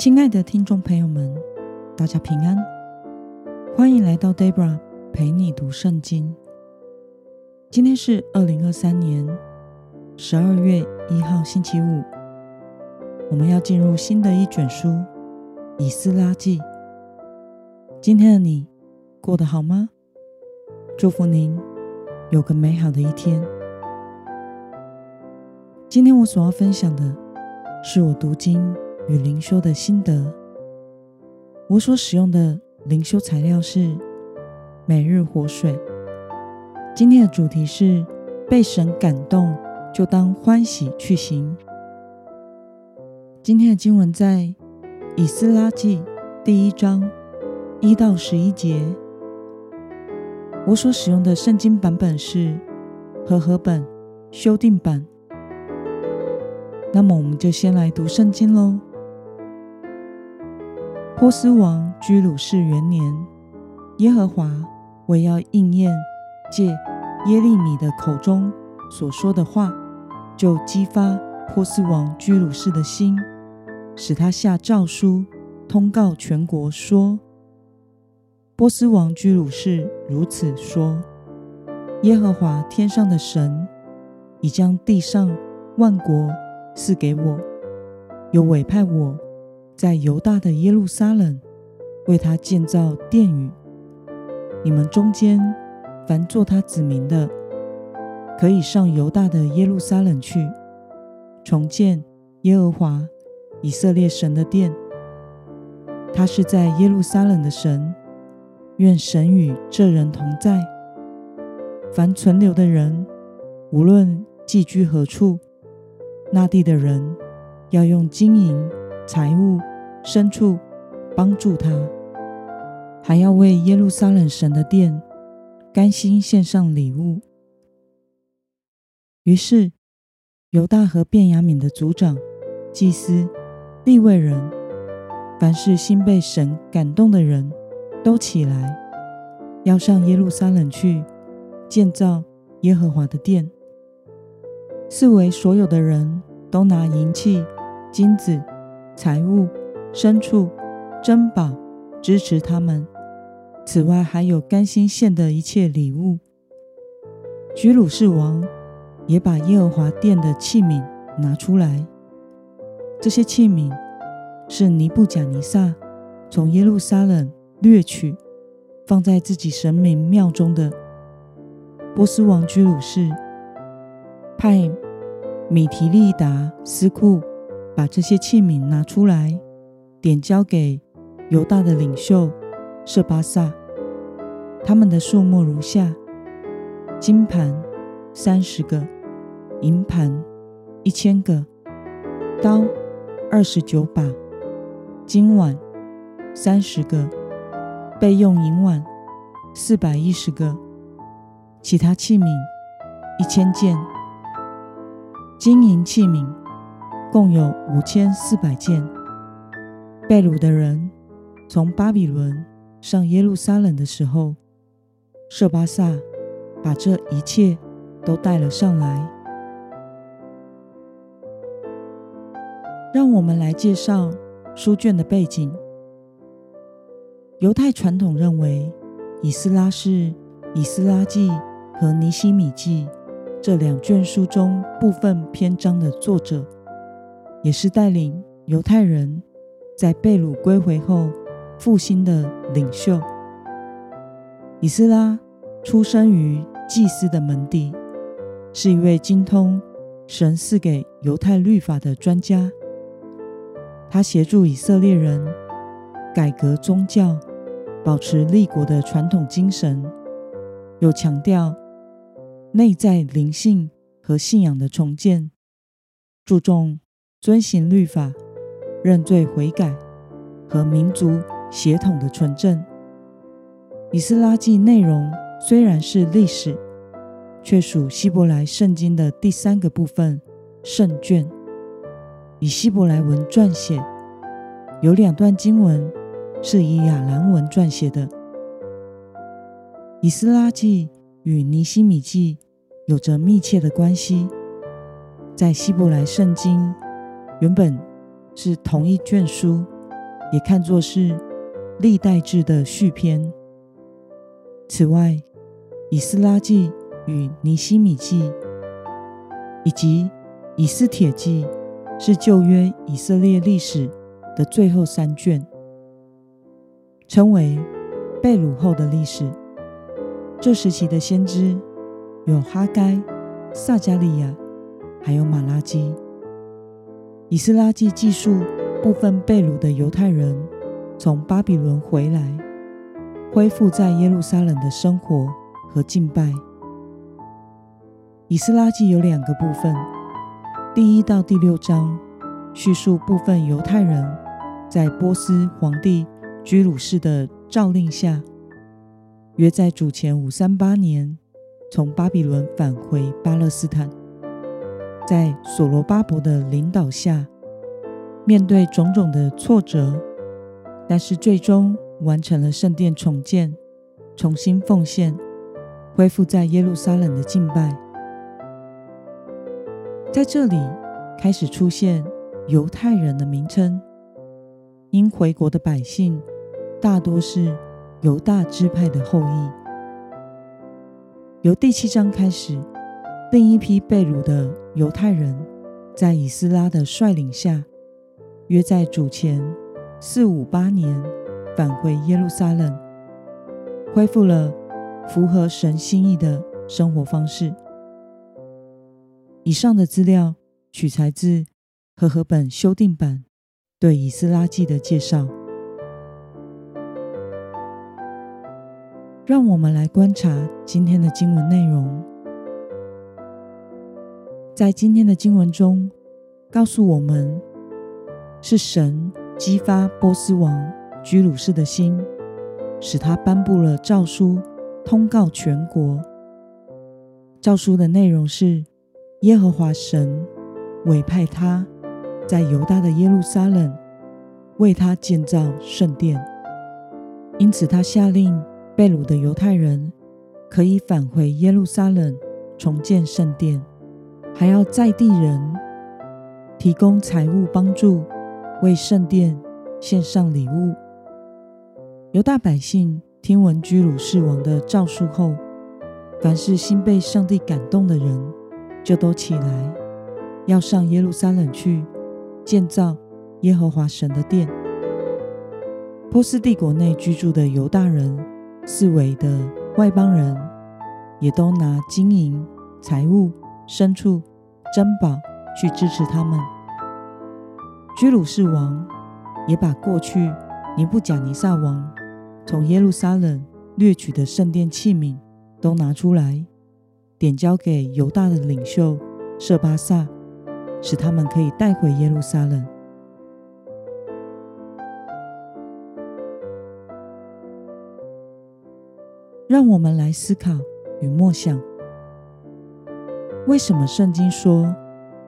亲爱的听众朋友们，大家平安，欢迎来到 Debra 陪你读圣经。今天是二零二三年十二月一号星期五，我们要进入新的一卷书《以斯拉记》。今天的你过得好吗？祝福您有个美好的一天。今天我所要分享的是我读经与灵修的心得。我所使用的灵修材料是每日活水。今天的主题是被神感动，就当欢喜去行。今天的经文在以斯拉记第一章一到十一节。我所使用的圣经版本是和合本修订版。那么，我们就先来读圣经喽。波斯王居鲁士元年，耶和华为要应验借耶利米的口中所说的话，就激发波斯王居鲁士的心，使他下诏书通告全国说：波斯王居鲁士如此说：耶和华天上的神已将地上万国。赐给我，又委派我，在犹大的耶路撒冷为他建造殿宇。你们中间凡作他子民的，可以上犹大的耶路撒冷去，重建耶和华以色列神的殿。他是在耶路撒冷的神，愿神与这人同在。凡存留的人，无论寄居何处。那地的人要用金银、财物、牲畜帮助他，还要为耶路撒冷神的殿甘心献上礼物。于是，犹大和便雅悯的族长、祭司、利未人，凡是心被神感动的人，都起来，要上耶路撒冷去建造耶和华的殿。四围所有的人都拿银器、金子、财物、牲畜、珍宝支持他们。此外，还有甘心献的一切礼物。居鲁士王也把耶和华殿的器皿拿出来。这些器皿是尼布甲尼撒从耶路撒冷掠取，放在自己神明庙中的。波斯王居鲁士。派米提利达斯库把这些器皿拿出来，点交给犹大的领袖设巴萨。他们的数目如下：金盘三十个，银盘一千个，刀二十九把，金碗三十个，备用银碗四百一十个，其他器皿一千件。金银器皿共有五千四百件。被掳的人从巴比伦上耶路撒冷的时候，设巴萨把这一切都带了上来。让我们来介绍书卷的背景。犹太传统认为，以斯拉是《以斯拉记》和《尼希米记》。这两卷书中部分篇章的作者，也是带领犹太人在被掳归回后复兴的领袖。以斯拉出生于祭司的门第，是一位精通神赐给犹太律法的专家。他协助以色列人改革宗教，保持立国的传统精神，又强调。内在灵性和信仰的重建，注重遵行律法、认罪悔改和民族血统的纯正。以斯拉记内容虽然是历史，却属希伯来圣经的第三个部分圣卷，以希伯来文撰写。有两段经文是以亚兰文撰写的。以斯拉记。与尼希米记有着密切的关系，在希伯来圣经原本是同一卷书，也看作是历代志的续篇。此外，以斯拉记与尼希米记以及以斯帖记是旧约以色列历史的最后三卷，称为被掳后的历史。这时期的先知有哈该、撒迦利亚，还有玛拉基。以斯拉记记述部分被掳的犹太人从巴比伦回来，恢复在耶路撒冷的生活和敬拜。以斯拉记有两个部分，第一到第六章叙述部分犹太人在波斯皇帝居鲁士的诏令下，约在主前五三八年从巴比伦返回巴勒斯坦，在所罗巴伯的领导下，面对种种的挫折，但是最终完成了圣殿重建、重新奉献、恢复在耶路撒冷的敬拜。在这里开始出现犹太人的名称，因回国的百姓大多是犹大支派的后裔。由第七章开始，另一批被掳的犹太人在以斯拉的率领下，约在主前四五八年返回耶路撒冷，恢复了符合神心意的生活方式。以上的资料取材自和合本修订版对以斯拉记的介绍。让我们来观察今天的经文内容。在今天的经文中，告诉我们是神激发波斯王居鲁士的心，使他颁布了诏书，通告全国。诏书的内容是。耶和华神委派他，在犹大的耶路撒冷为他建造圣殿，因此他下令被掳的犹太人可以返回耶路撒冷重建圣殿，还要在地人提供财物帮助，为圣殿献上礼物。犹大百姓听闻居鲁士王的诏书后，凡是心被上帝感动的人，就都起来，要上耶路撒冷去建造耶和华神的殿。波斯帝国内居住的犹大人，四围的外邦人，也都拿金银财物、牲畜、珍宝去支持他们。居鲁士王也把过去尼布甲尼撒王从耶路撒冷掠取的圣殿器皿都拿出来。点交给犹大的领袖设巴萨，使他们可以带回耶路撒冷。让我们来思考与默想：为什么圣经说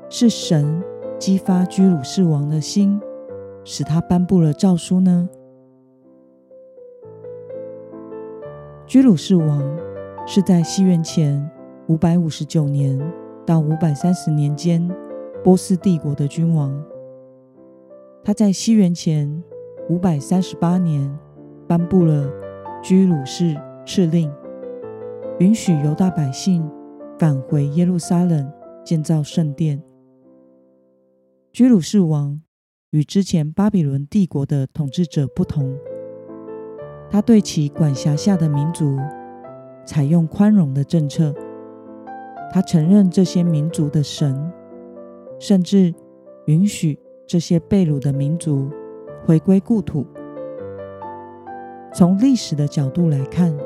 是神激发居鲁士王的心，使他颁布了诏书呢？居鲁士王是在西元前。五百五十九年到五百三十年间，波斯帝国的君王。他在西元前五百三十八年颁布了居鲁士敕令，允许犹大百姓返回耶路撒冷建造圣殿。居鲁士王与之前巴比伦帝国的统治者不同，他对其管辖下的民族采用宽容的政策。他承认这些民族的神，甚至允许这些被掳的民族回归故土。从历史的角度来看，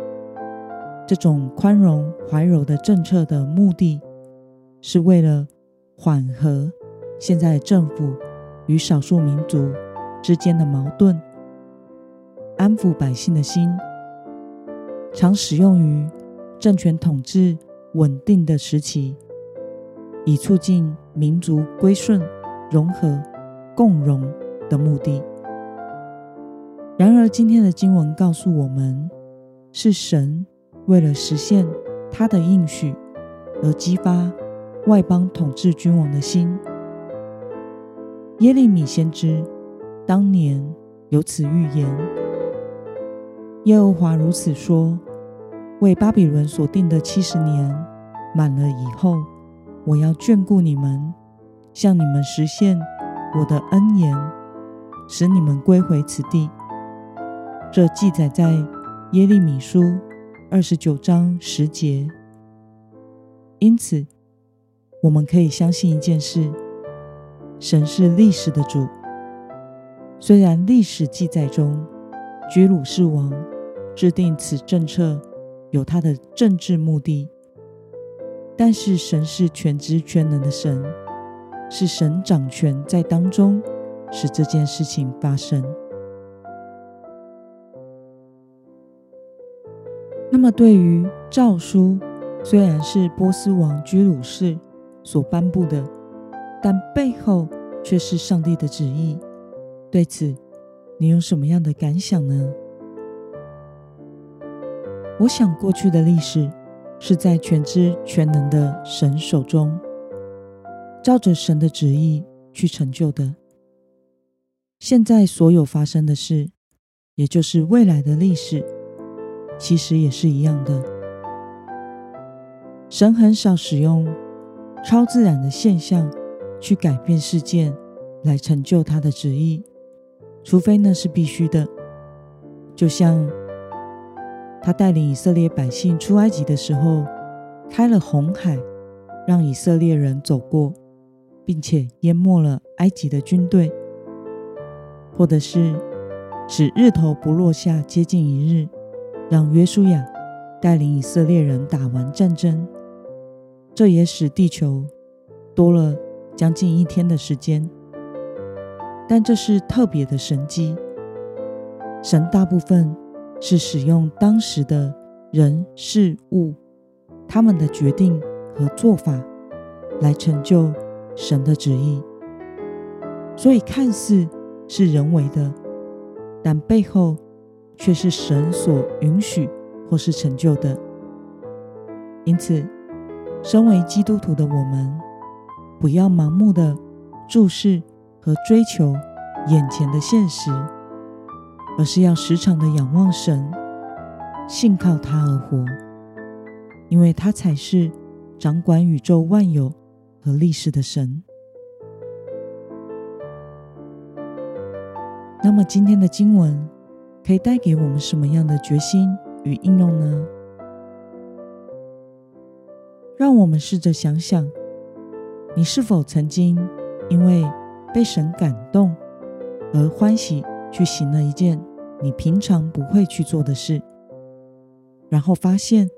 这种宽容怀柔的政策的目的，是为了缓和现在政府与少数民族之间的矛盾，安抚百姓的心，常使用于政权统治。稳定的时期，以促进民族归顺、融合、共荣的目的。然而，今天的经文告诉我们，是神为了实现他的应许而激发外邦统治君王的心。耶利米先知当年有此预言。耶和华如此说：为巴比伦所定的七十年满了以后，我要眷顾你们，向你们实现我的恩言，使你们归回此地。这记载在耶利米书二十九章十节。因此，我们可以相信一件事：神是历史的主。虽然历史记载中居鲁士王制定此政策有他的政治目的，但是神是全知全能的神，是神掌权在当中，使这件事情发生。那么，对于诏书，虽然是波斯王居鲁士所颁布的，但背后却是上帝的旨意。对此，你有什么样的感想呢？我想，过去的历史是在全知全能的神手中，照着神的旨意去成就的。现在所有发生的事，也就是未来的历史，其实也是一样的。神很少使用超自然的现象去改变事件，来成就他的旨意，除非那是必须的。就像他带领以色列百姓出埃及的时候，开了红海，让以色列人走过，并且淹没了埃及的军队；或者是使日头不落下接近一日，让约书亚带领以色列人打完战争。这也使地球多了将近一天的时间，但这是特别的神迹。神大部分是使用当时的人事物，他们的决定和做法来成就神的旨意，所以看似是人为的，但背后却是神所允许或是成就的。因此，身为基督徒的我们，不要盲目的注视和追求眼前的现实，而是要时常的仰望神，信靠他而活，因为他才是掌管宇宙万有和历史的神。那么今天的经文可以带给我们什么样的决心与应用呢？让我们试着想想，你是否曾经因为被神感动而欢喜去行了一件你平常不会去做的事，然后发现，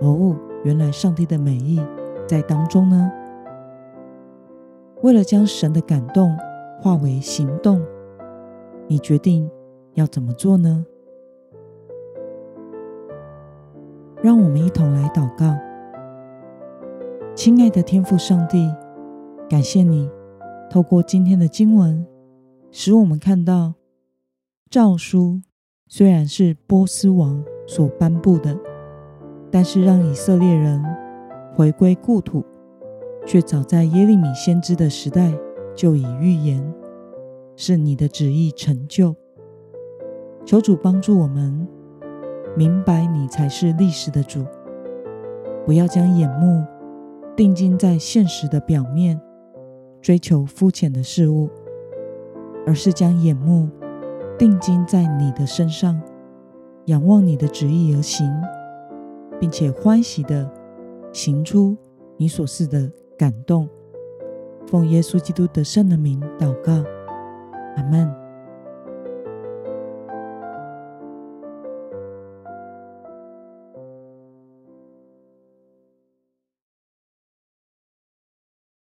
哦，原来上帝的美意在当中呢？为了将神的感动化为行动，你决定要怎么做呢？让我们一同来祷告。亲爱的天父上帝，感谢你透过今天的经文，使我们看到诏书虽然是波斯王所颁布的，但是让以色列人回归故土，却早在耶利米先知的时代就已预言，是你的旨意成就。求主帮助我们明白，你才是历史的主，不要将眼目。定睛在现实的表面，追求肤浅的事物，而是将眼目定睛在你的身上，仰望你的旨意而行，并且欢喜地行出你所示的感动。奉耶稣基督得胜的名祷告，阿门。